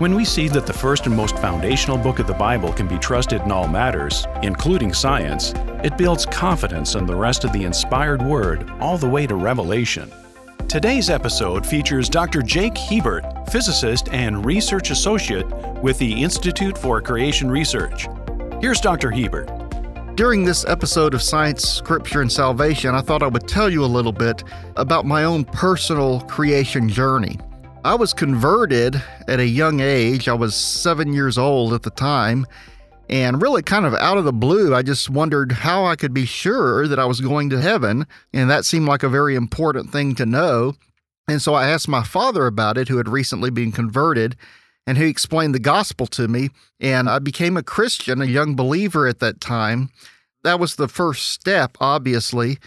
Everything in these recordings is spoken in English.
When we see that the first and most foundational book of the Bible can be trusted in all matters, including science, it builds confidence in the rest of the inspired Word all the way to Revelation. Today's episode features Dr. Jake Hebert, physicist and research associate with the Institute for Creation Research. Here's Dr. Hebert. During this episode of Science, Scripture, and Salvation, I thought I would tell you a little bit about my own personal creation journey. I was converted at a young age. I was seven years old at the time, and really, kind of out of the blue, I just wondered how I could be sure that I was going to heaven. And that seemed like a very important thing to know. And so I asked my father about it, who had recently been converted, and he explained the gospel to me. And I became a Christian, a young believer at that time. That was the first step, obviously,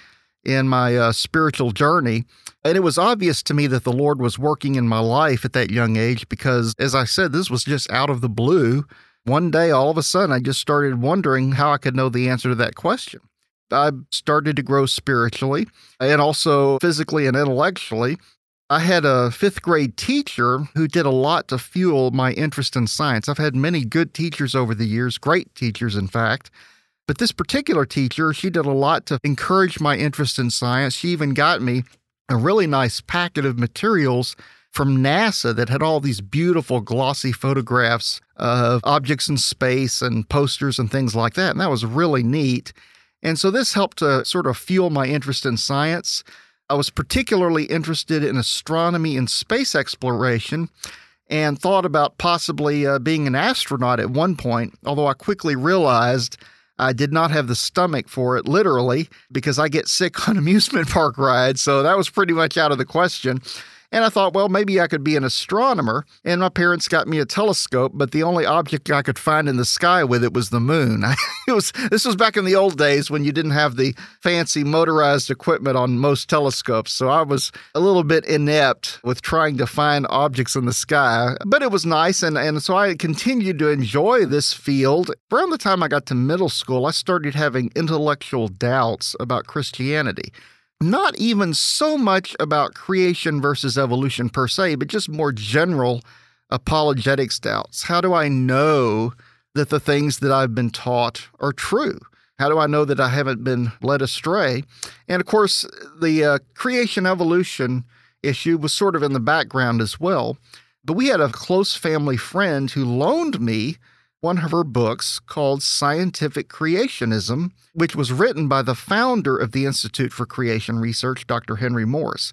in my uh, spiritual journey. And it was obvious to me that the Lord was working in my life at that young age because, as I said, this was just out of the blue one day, all of a sudden, I just started wondering how I could know the answer to that question. I started to grow spiritually and also physically and intellectually. I had a fifth grade teacher who did a lot to fuel my interest in science. I've had many good teachers over the years, great teachers, in fact. But this particular teacher, she did a lot to encourage my interest in science. She even got me a really nice packet of materials from NASA that had all these beautiful glossy photographs of objects in space and posters and things like that. And that was really neat. And so this helped to sort of fuel my interest in science. I was particularly interested in astronomy and space exploration and thought about possibly uh, being an astronaut at one point, although I quickly realized I did not have the stomach for it, literally, because I get sick on amusement park rides. So that was pretty much out of the question. And I thought, well, maybe I could be an astronomer. And my parents got me a telescope, but the only object I could find in the sky with it was the moon. it was this was back in the old days when you didn't have the fancy motorized equipment on most telescopes. So I was a little bit inept with trying to find objects in the sky. But it was nice and, and so I continued to enjoy this field. Around the time I got to middle school, I started having intellectual doubts about Christianity not even so much about creation versus evolution per se, but just more general apologetics doubts. How do I know that the things that I've been taught are true? How do I know that I haven't been led astray? And of course, the uh, creation evolution issue was sort of in the background as well. But we had a close family friend who loaned me one of her books called Scientific Creationism, which was written by the founder of the Institute for Creation Research, Dr. Henry Morris.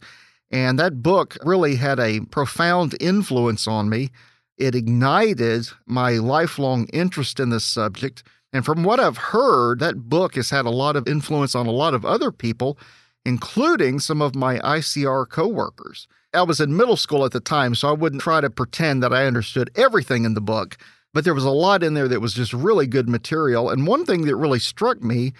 And that book really had a profound influence on me. It ignited my lifelong interest in this subject. And from what I've heard, that book has had a lot of influence on a lot of other people, including some of my ICR coworkers. I was in middle school at the time, so I wouldn't try to pretend that I understood everything in the book but there was a lot in there that was just really good material. And one thing that really struck me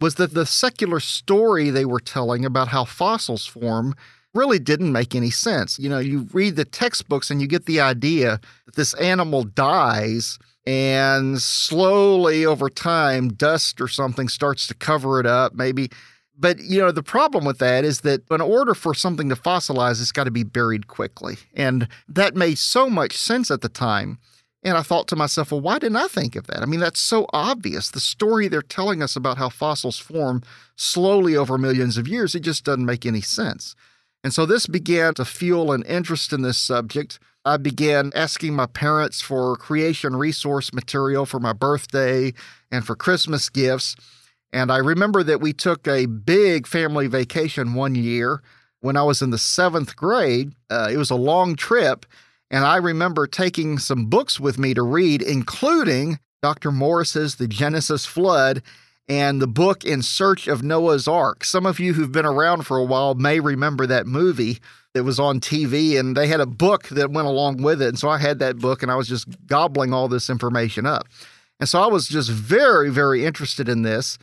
was that the secular story they were telling about how fossils form really didn't make any sense. You know, you read the textbooks and you get the idea that this animal dies and slowly over time dust or something starts to cover it up maybe but you know the problem with that is that in order for something to fossilize it's got to be buried quickly and that made so much sense at the time and I thought to myself, well, why didn't I think of that? I mean, that's so obvious. The story they're telling us about how fossils form slowly over millions of years, it just doesn't make any sense. And so this began to fuel an interest in this subject. I began asking my parents for creation resource material for my birthday and for Christmas gifts. And I remember that we took a big family vacation one year when I was in the seventh grade. Uh, it was a long trip. And I remember taking some books with me to read, including Dr. Morris's The Genesis Flood and the book In Search of Noah's Ark. Some of you who've been around for a while may remember that movie that was on TV and they had a book that went along with it. And so I had that book and I was just gobbling all this information up. And so I was just very, very interested in this.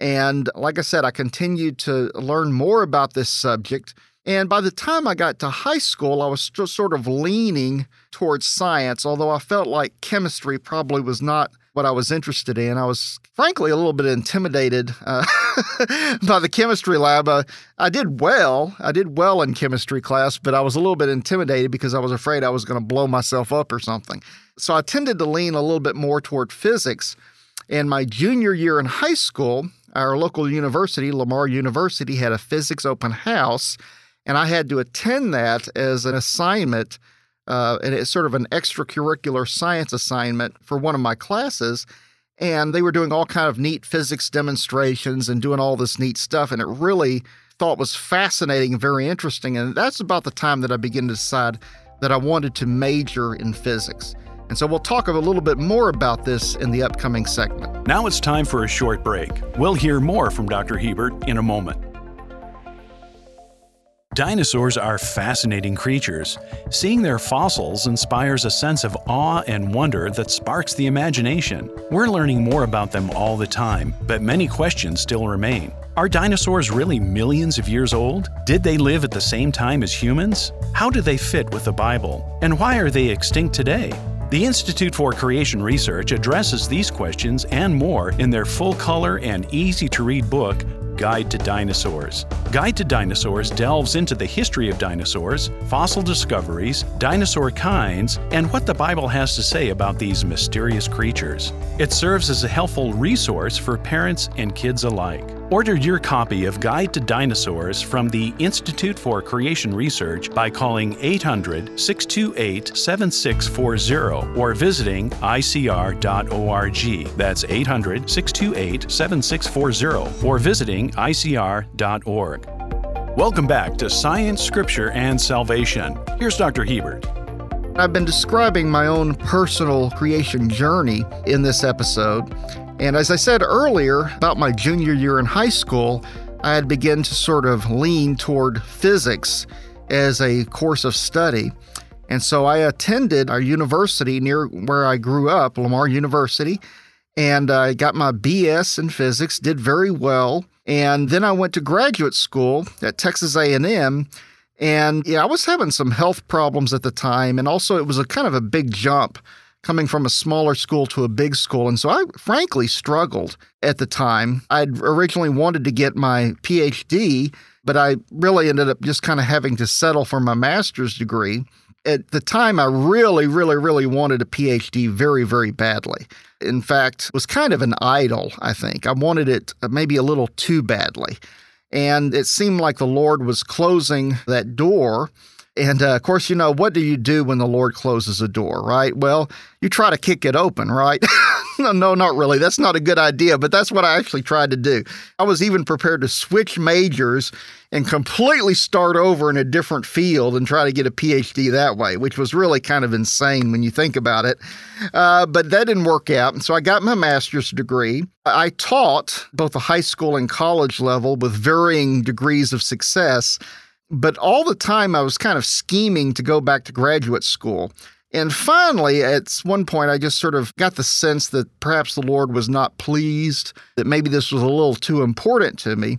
And like I said, I continued to learn more about this subject. And by the time I got to high school, I was sort of leaning towards science, although I felt like chemistry probably was not what I was interested in. I was frankly a little bit intimidated uh, by the chemistry lab. Uh, I did well. I did well in chemistry class, but I was a little bit intimidated because I was afraid I was going to blow myself up or something. So I tended to lean a little bit more toward physics. And my junior year in high school, our local university, Lamar University, had a physics open house, and I had to attend that as an assignment uh, and it's sort of an extracurricular science assignment for one of my classes. And they were doing all kind of neat physics demonstrations and doing all this neat stuff. And it really thought was fascinating very interesting. And that's about the time that I began to decide that I wanted to major in physics. And so we'll talk a little bit more about this in the upcoming segment. Now it's time for a short break. We'll hear more from Dr. Hebert in a moment. Dinosaurs are fascinating creatures. Seeing their fossils inspires a sense of awe and wonder that sparks the imagination. We're learning more about them all the time, but many questions still remain. Are dinosaurs really millions of years old? Did they live at the same time as humans? How do they fit with the Bible? And why are they extinct today? The Institute for Creation Research addresses these questions and more in their full color and easy to read book, Guide to Dinosaurs. Guide to Dinosaurs delves into the history of dinosaurs, fossil discoveries, dinosaur kinds, and what the Bible has to say about these mysterious creatures. It serves as a helpful resource for parents and kids alike. Order your copy of Guide to Dinosaurs from the Institute for Creation Research by calling 800 628 7640 or visiting icr.org. That's 800 628 7640 or visiting icr.org. Welcome back to Science, Scripture, and Salvation. Here's Dr. Hebert. I've been describing my own personal creation journey in this episode. And as I said earlier, about my junior year in high school, I had begun to sort of lean toward physics as a course of study. And so I attended a university near where I grew up, Lamar University, and I got my BS in physics, did very well. And then I went to graduate school at Texas A&M, and yeah, I was having some health problems at the time, and also it was a kind of a big jump coming from a smaller school to a big school. And so I frankly struggled at the time. I'd originally wanted to get my PhD, but I really ended up just kind of having to settle for my master's degree. At the time, I really, really, really wanted a PhD very, very badly. In fact, was kind of an idol, I think. I wanted it uh, maybe a little too badly. And it seemed like the Lord was closing that door and uh, of course, you know, what do you do when the Lord closes a door, right? Well, you try to kick it open, right? no, no, not really. That's not a good idea, but that's what I actually tried to do. I was even prepared to switch majors and completely start over in a different field and try to get a PhD that way, which was really kind of insane when you think about it. Uh, but that didn't work out. And So I got my master's degree. I taught both the high school and college level with varying degrees of success. But all the time I was kind of scheming to go back to graduate school. And finally, at one point, I just sort of got the sense that perhaps the Lord was not pleased, that maybe this was a little too important to me.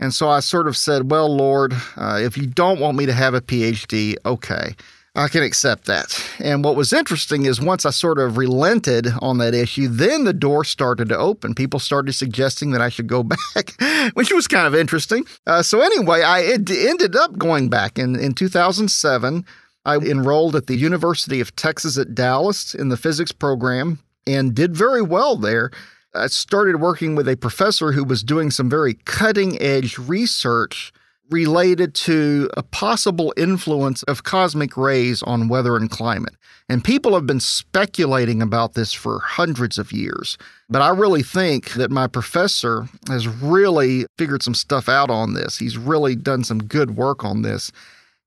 And so I sort of said, Well, Lord, uh, if you don't want me to have a PhD, okay. I can accept that. And what was interesting is once I sort of relented on that issue, then the door started to open. People started suggesting that I should go back, which was kind of interesting. Uh, so, anyway, I ended up going back in, in 2007. I enrolled at the University of Texas at Dallas in the physics program and did very well there. I started working with a professor who was doing some very cutting edge research related to a possible influence of cosmic rays on weather and climate. And people have been speculating about this for hundreds of years. But I really think that my professor has really figured some stuff out on this. He's really done some good work on this.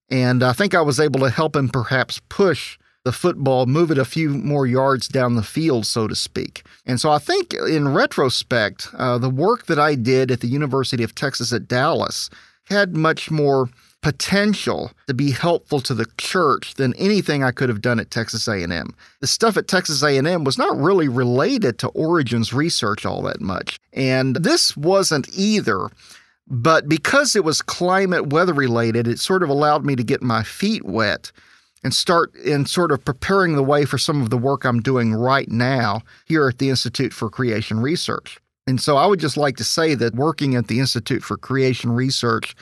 And I think I was able to help him perhaps push the football, move it a few more yards down the field, so to speak. And so I think in retrospect, uh, the work that I did at the University of Texas at Dallas had much more potential to be helpful to the church than anything I could have done at Texas A&M. The stuff at Texas A&M was not really related to origins research all that much. And this wasn't either. But because it was climate weather related, it sort of allowed me to get my feet wet and start in sort of preparing the way for some of the work I'm doing right now here at the Institute for Creation Research. And so I would just like to say that working at the Institute for Creation Research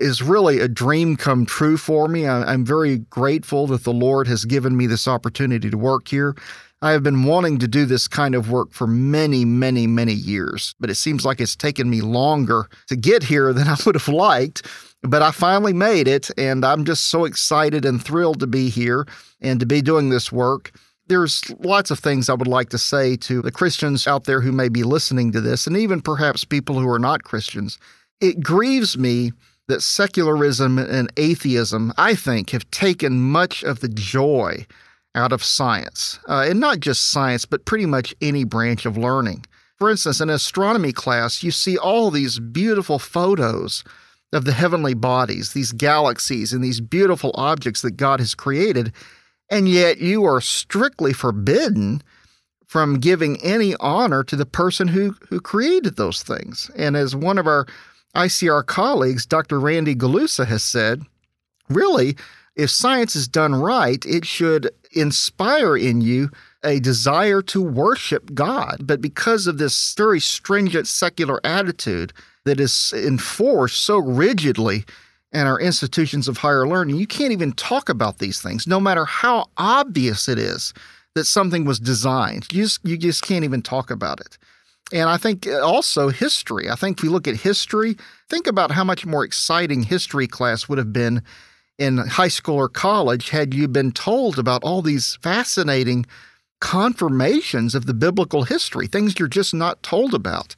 is really a dream come true for me. I'm very grateful that the Lord has given me this opportunity to work here. I have been wanting to do this kind of work for many, many, many years, but it seems like it's taken me longer to get here than I would have liked. But I finally made it, and I'm just so excited and thrilled to be here and to be doing this work. There's lots of things I would like to say to the Christians out there who may be listening to this, and even perhaps people who are not Christians. It grieves me that secularism and atheism, I think, have taken much of the joy out of science, uh, and not just science, but pretty much any branch of learning. For instance, in astronomy class, you see all these beautiful photos of the heavenly bodies, these galaxies, and these beautiful objects that God has created, and yet you are strictly forbidden from giving any honor to the person who, who created those things. And as one of our ICR colleagues, Dr. Randy Guliuzza, has said, really, if science is done right, it should inspire in you a desire to worship God. But because of this very stringent secular attitude that is enforced so rigidly in our institutions of higher learning, you can't even talk about these things, no matter how obvious it is that something was designed. You just, you just can't even talk about it. And I think also history. I think if you look at history, think about how much more exciting history class would have been in high school or college had you been told about all these fascinating confirmations of the biblical history, things you're just not told about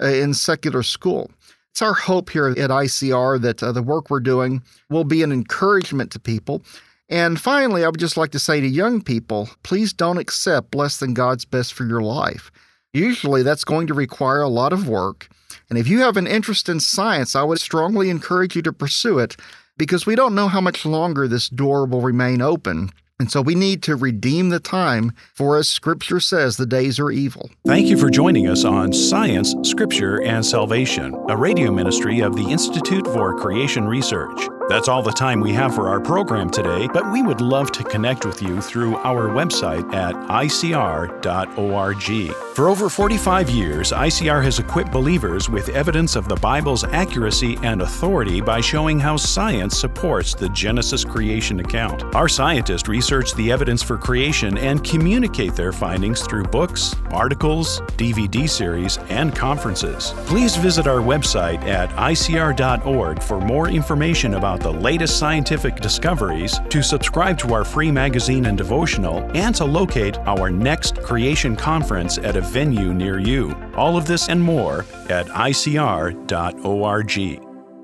uh, in secular school. It's our hope here at ICR that uh, the work we're doing will be an encouragement to people. And finally, I would just like to say to young people please don't accept less than God's best for your life. Usually, that's going to require a lot of work. And if you have an interest in science, I would strongly encourage you to pursue it because we don't know how much longer this door will remain open. And so we need to redeem the time, for as Scripture says, the days are evil. Thank you for joining us on Science, Scripture, and Salvation, a radio ministry of the Institute for Creation Research. That's all the time we have for our program today, but we would love to connect with you through our website at icr.org. For over 45 years, ICR has equipped believers with evidence of the Bible's accuracy and authority by showing how science supports the Genesis creation account. Our scientists research the evidence for creation and communicate their findings through books, articles, DVD series, and conferences. Please visit our website at icr.org for more information about about the latest scientific discoveries, to subscribe to our free magazine and devotional, and to locate our next creation conference at a venue near you. All of this and more at icr.org.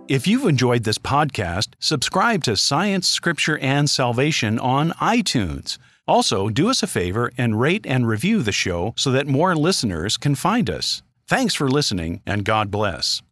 If you've enjoyed this podcast, subscribe to Science, Scripture, and Salvation on iTunes. Also, do us a favor and rate and review the show so that more listeners can find us. Thanks for listening, and God bless.